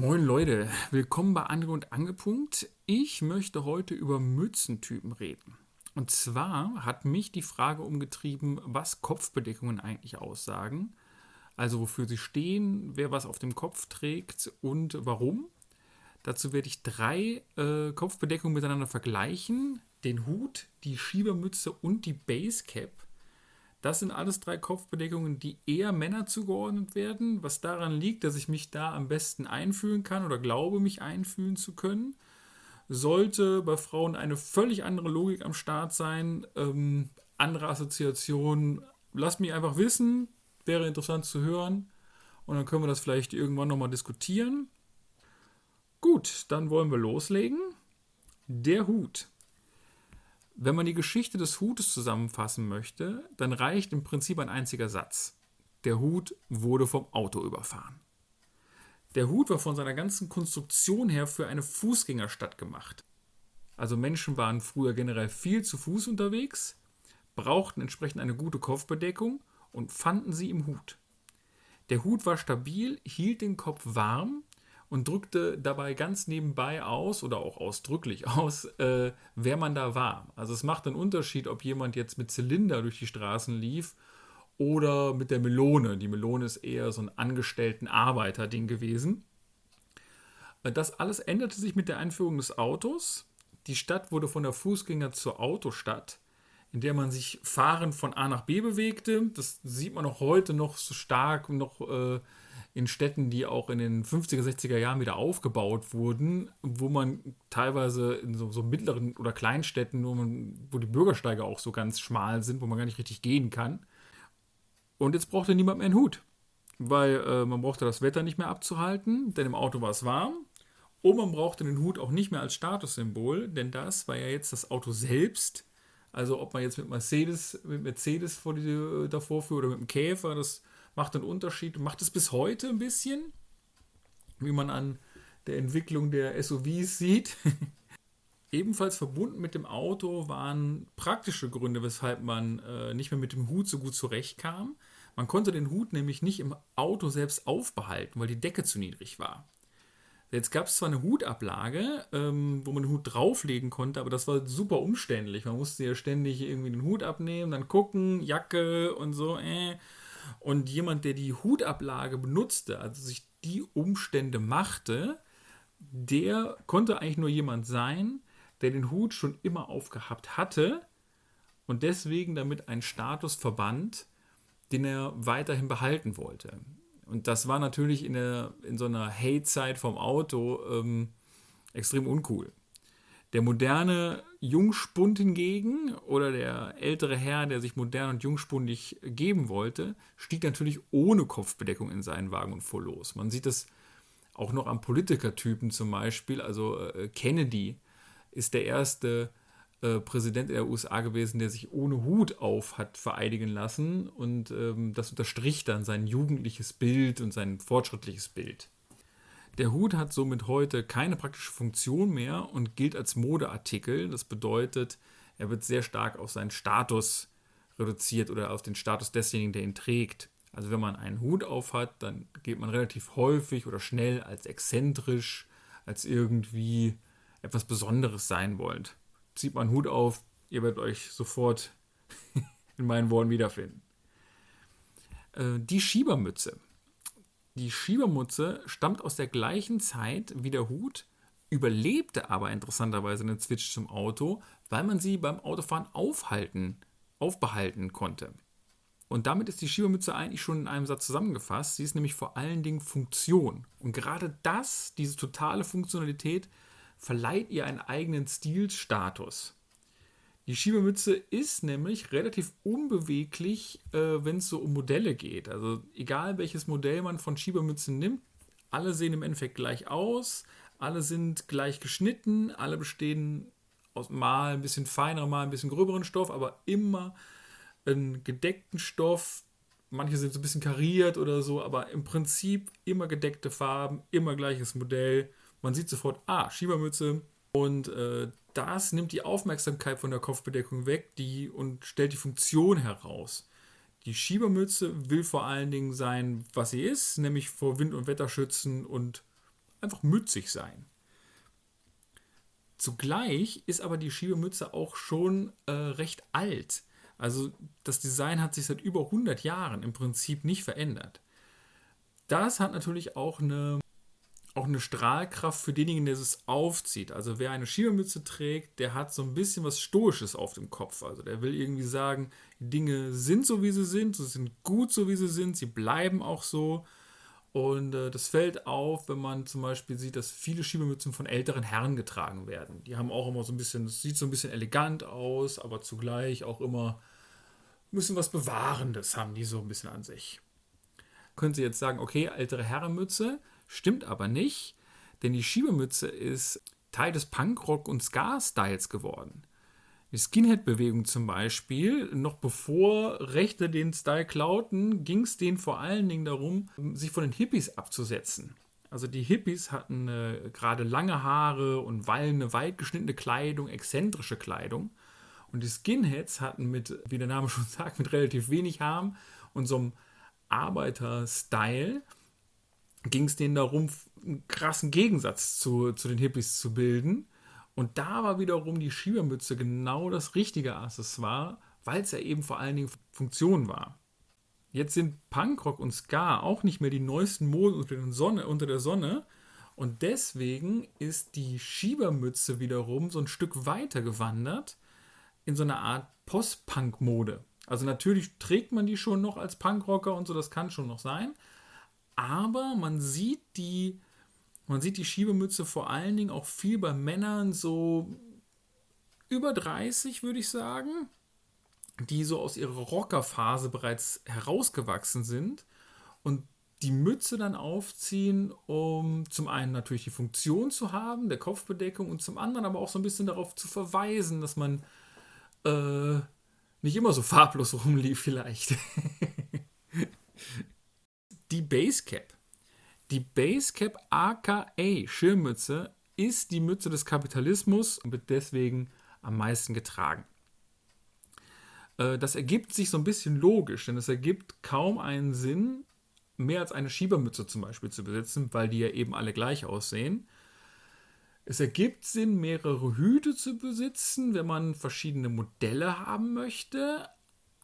Moin Leute, willkommen bei Ange und Angepunkt. Ich möchte heute über Mützentypen reden. Und zwar hat mich die Frage umgetrieben, was Kopfbedeckungen eigentlich aussagen. Also wofür sie stehen, wer was auf dem Kopf trägt und warum. Dazu werde ich drei äh, Kopfbedeckungen miteinander vergleichen. Den Hut, die Schiebermütze und die Basecap. Das sind alles drei Kopfbedeckungen, die eher Männer zugeordnet werden, was daran liegt, dass ich mich da am besten einfühlen kann oder glaube, mich einfühlen zu können. Sollte bei Frauen eine völlig andere Logik am Start sein, ähm, andere Assoziationen, lasst mich einfach wissen, wäre interessant zu hören und dann können wir das vielleicht irgendwann nochmal diskutieren. Gut, dann wollen wir loslegen. Der Hut. Wenn man die Geschichte des Hutes zusammenfassen möchte, dann reicht im Prinzip ein einziger Satz. Der Hut wurde vom Auto überfahren. Der Hut war von seiner ganzen Konstruktion her für eine Fußgängerstadt gemacht. Also Menschen waren früher generell viel zu Fuß unterwegs, brauchten entsprechend eine gute Kopfbedeckung und fanden sie im Hut. Der Hut war stabil, hielt den Kopf warm und drückte dabei ganz nebenbei aus oder auch ausdrücklich aus, äh, wer man da war. Also es macht einen Unterschied, ob jemand jetzt mit Zylinder durch die Straßen lief oder mit der Melone. Die Melone ist eher so ein angestellten Arbeiter-Ding gewesen. Äh, das alles änderte sich mit der Einführung des Autos. Die Stadt wurde von der Fußgänger zur Autostadt, in der man sich fahrend von A nach B bewegte. Das sieht man auch heute noch so stark noch äh, in Städten, die auch in den 50er, 60er Jahren wieder aufgebaut wurden, wo man teilweise in so, so mittleren oder Kleinstädten, wo, man, wo die Bürgersteige auch so ganz schmal sind, wo man gar nicht richtig gehen kann. Und jetzt brauchte niemand mehr einen Hut, weil äh, man brauchte das Wetter nicht mehr abzuhalten, denn im Auto war es warm. Und man brauchte den Hut auch nicht mehr als Statussymbol, denn das war ja jetzt das Auto selbst. Also ob man jetzt mit Mercedes, mit Mercedes vor die, äh, davor führt oder mit dem Käfer, das macht einen Unterschied, macht es bis heute ein bisschen, wie man an der Entwicklung der SUVs sieht. Ebenfalls verbunden mit dem Auto waren praktische Gründe, weshalb man äh, nicht mehr mit dem Hut so gut zurechtkam. Man konnte den Hut nämlich nicht im Auto selbst aufbehalten, weil die Decke zu niedrig war. Jetzt gab es zwar eine Hutablage, ähm, wo man den Hut drauflegen konnte, aber das war super umständlich. Man musste ja ständig irgendwie den Hut abnehmen, dann gucken, Jacke und so. Äh. Und jemand, der die Hutablage benutzte, also sich die Umstände machte, der konnte eigentlich nur jemand sein, der den Hut schon immer aufgehabt hatte und deswegen damit einen Status verband, den er weiterhin behalten wollte. Und das war natürlich in, der, in so einer Hate-Zeit vom Auto ähm, extrem uncool. Der moderne Jungspund hingegen oder der ältere Herr, der sich modern und jungspundig geben wollte, stieg natürlich ohne Kopfbedeckung in seinen Wagen und fuhr los. Man sieht das auch noch an Politikertypen zum Beispiel. Also äh, Kennedy ist der erste äh, Präsident der USA gewesen, der sich ohne Hut auf hat vereidigen lassen. Und ähm, das unterstrich dann sein jugendliches Bild und sein fortschrittliches Bild. Der Hut hat somit heute keine praktische Funktion mehr und gilt als Modeartikel. Das bedeutet, er wird sehr stark auf seinen Status reduziert oder auf den Status desjenigen, der ihn trägt. Also wenn man einen Hut auf hat, dann gilt man relativ häufig oder schnell als exzentrisch, als irgendwie etwas Besonderes sein wollt. Zieht man einen Hut auf, ihr werdet euch sofort in meinen Worten wiederfinden. Äh, die Schiebermütze die Schiebermutze stammt aus der gleichen Zeit wie der Hut, überlebte aber interessanterweise einen Switch zum Auto, weil man sie beim Autofahren aufhalten, aufbehalten konnte. Und damit ist die Schiebermütze eigentlich schon in einem Satz zusammengefasst. Sie ist nämlich vor allen Dingen Funktion. Und gerade das, diese totale Funktionalität, verleiht ihr einen eigenen Stilstatus. Die Schiebemütze ist nämlich relativ unbeweglich, äh, wenn es so um Modelle geht. Also egal welches Modell man von Schiebemützen nimmt, alle sehen im Endeffekt gleich aus, alle sind gleich geschnitten, alle bestehen aus mal ein bisschen feinerem, mal ein bisschen gröberen Stoff, aber immer einen gedeckten Stoff. Manche sind so ein bisschen kariert oder so, aber im Prinzip immer gedeckte Farben, immer gleiches Modell. Man sieht sofort, ah, Schiebermütze. Und äh, das nimmt die Aufmerksamkeit von der Kopfbedeckung weg die, und stellt die Funktion heraus. Die Schiebermütze will vor allen Dingen sein, was sie ist, nämlich vor Wind und Wetter schützen und einfach mützig sein. Zugleich ist aber die Schiebemütze auch schon äh, recht alt. Also das Design hat sich seit über 100 Jahren im Prinzip nicht verändert. Das hat natürlich auch eine, auch eine Strahlkraft für denjenigen, der es aufzieht. Also wer eine Schiebemütze trägt, der hat so ein bisschen was Stoisches auf dem Kopf. Also der will irgendwie sagen, Dinge sind so, wie sie sind, sie sind gut so, wie sie sind, sie bleiben auch so. Und äh, das fällt auf, wenn man zum Beispiel sieht, dass viele Schiebemützen von älteren Herren getragen werden. Die haben auch immer so ein bisschen, das sieht so ein bisschen elegant aus, aber zugleich auch immer bisschen was Bewahrendes haben die so ein bisschen an sich. Können Sie jetzt sagen, okay, ältere Herrenmütze, stimmt aber nicht, denn die Schiebemütze ist Teil des Punkrock- und Ska-Styles geworden. Die Skinhead-Bewegung zum Beispiel, noch bevor Rechte den Style klauten, ging es denen vor allen Dingen darum, sich von den Hippies abzusetzen. Also die Hippies hatten äh, gerade lange Haare und wallende, weit geschnittene Kleidung, exzentrische Kleidung. Und die Skinheads hatten mit, wie der Name schon sagt, mit relativ wenig Haaren und so einem Arbeiter-Style ging es denen darum, einen krassen Gegensatz zu, zu den Hippies zu bilden. Und da war wiederum die Schiebermütze genau das richtige Accessoire, weil es ja eben vor allen Dingen Funktion war. Jetzt sind Punkrock und Ska auch nicht mehr die neuesten Moden unter, der Sonne. Und deswegen ist die Schiebermütze wiederum so ein Stück weiter gewandert in so eine Art Post-Punk-Mode. Also natürlich trägt man die schon noch als Punkrocker und so, das kann schon noch sein. Aber man sieht die man sieht die Schiebemütze vor allen Dingen auch viel bei Männern so über 30, würde ich sagen, die so aus ihrer Rockerphase bereits herausgewachsen sind und die Mütze dann aufziehen, um zum einen natürlich die Funktion zu haben, der Kopfbedeckung, und zum anderen aber auch so ein bisschen darauf zu verweisen, dass man äh, nicht immer so farblos rumlief vielleicht. die Basecap die Basecap aka Schirmmütze ist die Mütze des Kapitalismus und wird deswegen am meisten getragen. Äh, das ergibt sich so ein bisschen logisch, denn es ergibt kaum einen Sinn, mehr als eine Schiebermütze zum Beispiel zu besitzen, weil die ja eben alle gleich aussehen. Es ergibt Sinn, mehrere Hüte zu besitzen, wenn man verschiedene Modelle haben möchte,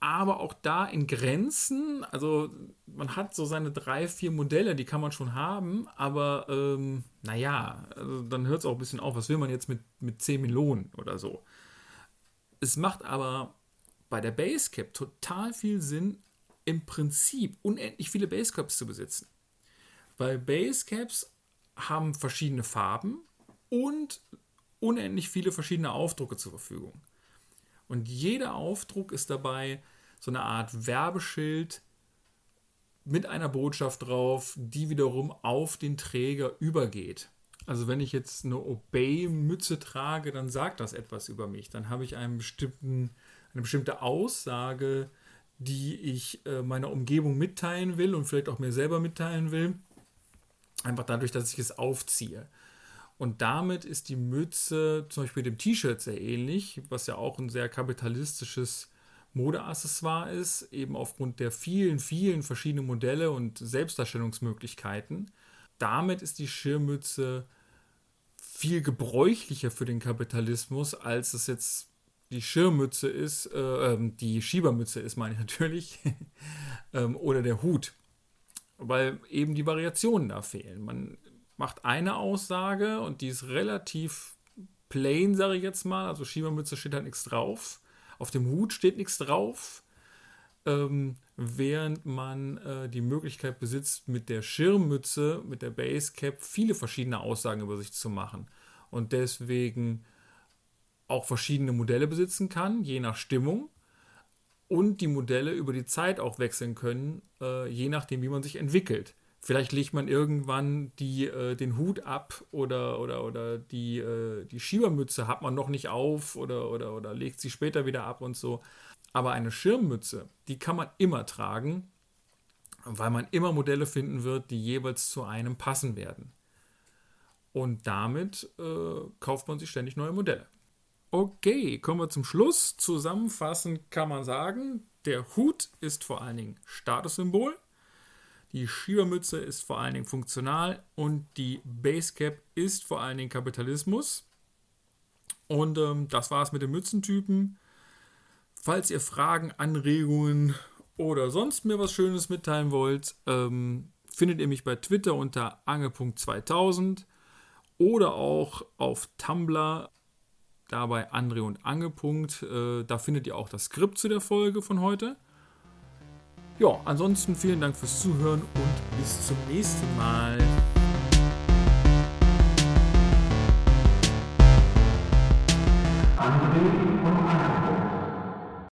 aber auch da in Grenzen. Also man hat so seine drei, vier Modelle, die kann man schon haben, aber ähm, naja, also dann hört es auch ein bisschen auf. Was will man jetzt mit, mit 10 Melonen oder so? Es macht aber bei der Basecap total viel Sinn, im Prinzip unendlich viele Basecaps zu besitzen. Weil Basecaps haben verschiedene Farben und unendlich viele verschiedene Aufdrucke zur Verfügung. Und jeder Aufdruck ist dabei so eine Art Werbeschild mit einer Botschaft drauf, die wiederum auf den Träger übergeht. Also wenn ich jetzt eine Obey-Mütze trage, dann sagt das etwas über mich. Dann habe ich einen bestimmten, eine bestimmte Aussage, die ich äh, meiner Umgebung mitteilen will und vielleicht auch mir selber mitteilen will. Einfach dadurch, dass ich es aufziehe. Und damit ist die Mütze zum Beispiel dem T-Shirt sehr ähnlich, was ja auch ein sehr kapitalistisches Modeaccessoire ist, eben aufgrund der vielen, vielen verschiedenen Modelle und Selbstdarstellungsmöglichkeiten. Damit ist die Schirmmütze viel gebräuchlicher für den Kapitalismus, als es jetzt die Schirmmütze ist, äh, ähm, die Schiebermütze ist, meine ich natürlich, ähm, oder der Hut, weil eben die Variationen da fehlen. Man macht eine Aussage und die ist relativ plain, sage ich jetzt mal, also Schiebermütze steht halt nichts drauf. Auf dem Hut steht nichts drauf, ähm, während man äh, die Möglichkeit besitzt, mit der Schirmmütze, mit der Basecap viele verschiedene Aussagen über sich zu machen. Und deswegen auch verschiedene Modelle besitzen kann, je nach Stimmung. Und die Modelle über die Zeit auch wechseln können, äh, je nachdem, wie man sich entwickelt. Vielleicht legt man irgendwann die, äh, den Hut ab oder, oder, oder die, äh, die Schiebermütze hat man noch nicht auf oder, oder, oder legt sie später wieder ab und so. Aber eine Schirmmütze, die kann man immer tragen, weil man immer Modelle finden wird, die jeweils zu einem passen werden. Und damit äh, kauft man sich ständig neue Modelle. Okay, kommen wir zum Schluss. Zusammenfassend kann man sagen, der Hut ist vor allen Dingen Statussymbol. Die Schiebermütze ist vor allen Dingen funktional und die Basecap ist vor allen Dingen Kapitalismus. Und ähm, das war's mit den Mützentypen. Falls ihr Fragen, Anregungen oder sonst mir was Schönes mitteilen wollt, ähm, findet ihr mich bei Twitter unter ange.2000 oder auch auf Tumblr, dabei Andre und Ange. Äh, da findet ihr auch das Skript zu der Folge von heute. Ja, ansonsten vielen Dank fürs Zuhören und bis zum nächsten Mal.